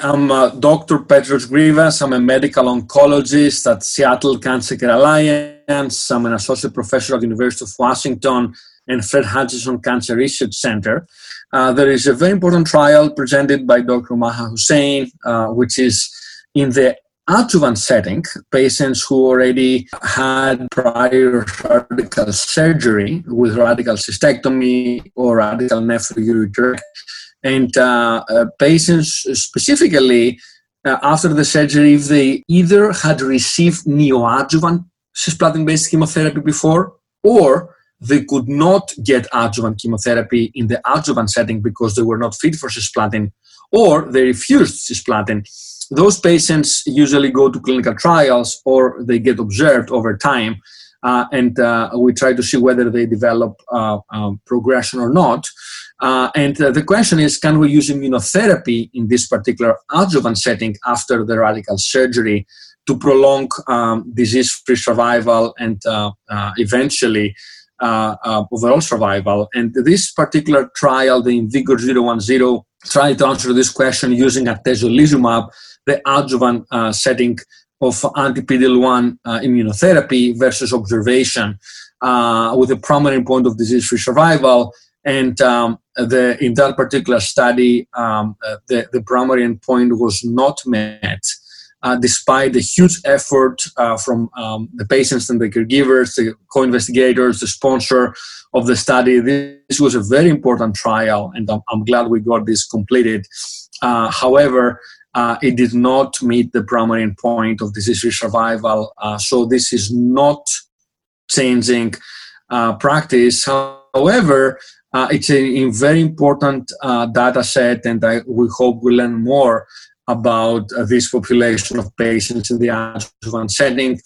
I'm uh, Dr. Petros Grivas. I'm a medical oncologist at Seattle Cancer Care Alliance. I'm an associate professor at the University of Washington and Fred Hutchinson Cancer Research Center. Uh, there is a very important trial presented by Dr. Maha Hussein, uh, which is in the adjuvant setting, patients who already had prior radical surgery with radical cystectomy or radical nephroureterectomy and uh, uh, patients specifically uh, after the surgery, if they either had received neoadjuvant cisplatin-based chemotherapy before, or they could not get adjuvant chemotherapy in the adjuvant setting because they were not fit for cisplatin, or they refused cisplatin. Those patients usually go to clinical trials or they get observed over time uh, and uh, we try to see whether they develop uh, um, progression or not. Uh, and uh, the question is can we use immunotherapy in this particular adjuvant setting after the radical surgery to prolong um, disease free survival and uh, eventually overall survival? And this particular trial, the IMvigor 010, tried to answer this question using atezolizumab, the adjuvant setting of anti-PD-L1 uh, immunotherapy versus observation uh, with a primary point of disease-free survival. And um, the, in that particular study, um, uh, the, the primary endpoint was not met. Uh, despite the huge effort uh, from um, the patients and the caregivers, the co-investigators, the sponsor of the study, this was a very important trial, and I'm, I'm glad we got this completed. Uh, however, uh, it did not meet the primary endpoint of disease-free survival. Uh, so this is not changing practice. However, uh, it's a, a, very important uh, data set, and I, we hope we learn more about uh, this population of patients in the adjuvant setting.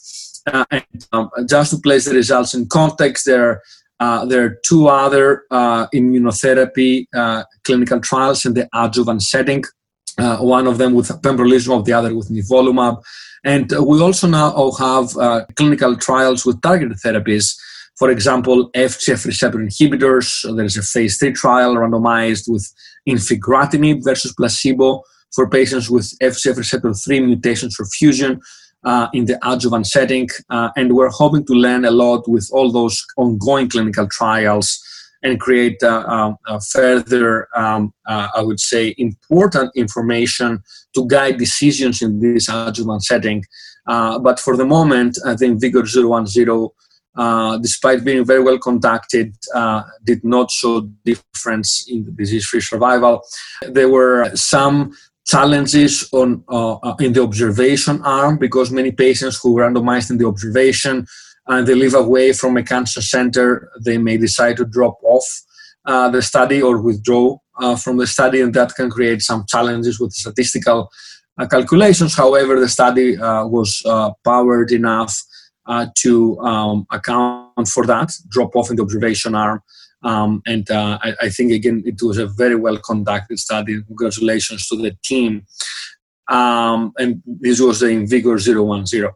and um, just to place the results in context, there uh, there are two other uh, immunotherapy uh, clinical trials in the adjuvant setting uh, one of them with pembrolizumab, the other with nivolumab. And we also now have uh, clinical trials with targeted therapies. For example, FGF receptor inhibitors. So there's a phase three trial randomized with infigratinib versus placebo for patients with FGF receptor 3 mutations for fusion uh, in the adjuvant setting. Uh, and we're hoping to learn a lot with all those ongoing clinical trials and create uh, um, uh, further, um, uh, I would say, important information to guide decisions in this adjuvant setting. but for the moment, I think Vigor 010 uh, despite being very well conducted, uh, did not show difference in the disease-free survival. There were some challenges on uh, in the observation arm because many patients who were randomized in the observation and they live away from a cancer center, they may decide to drop off uh, the study or withdraw uh, from the study, and that can create some challenges with statistical uh, calculations. However, the study uh, was uh, powered enough uh, to um, account for that drop off in the observation arm. Um, and I, I, think again it was a very well conducted study. Congratulations to the team. Um, and this was IMvigor 010.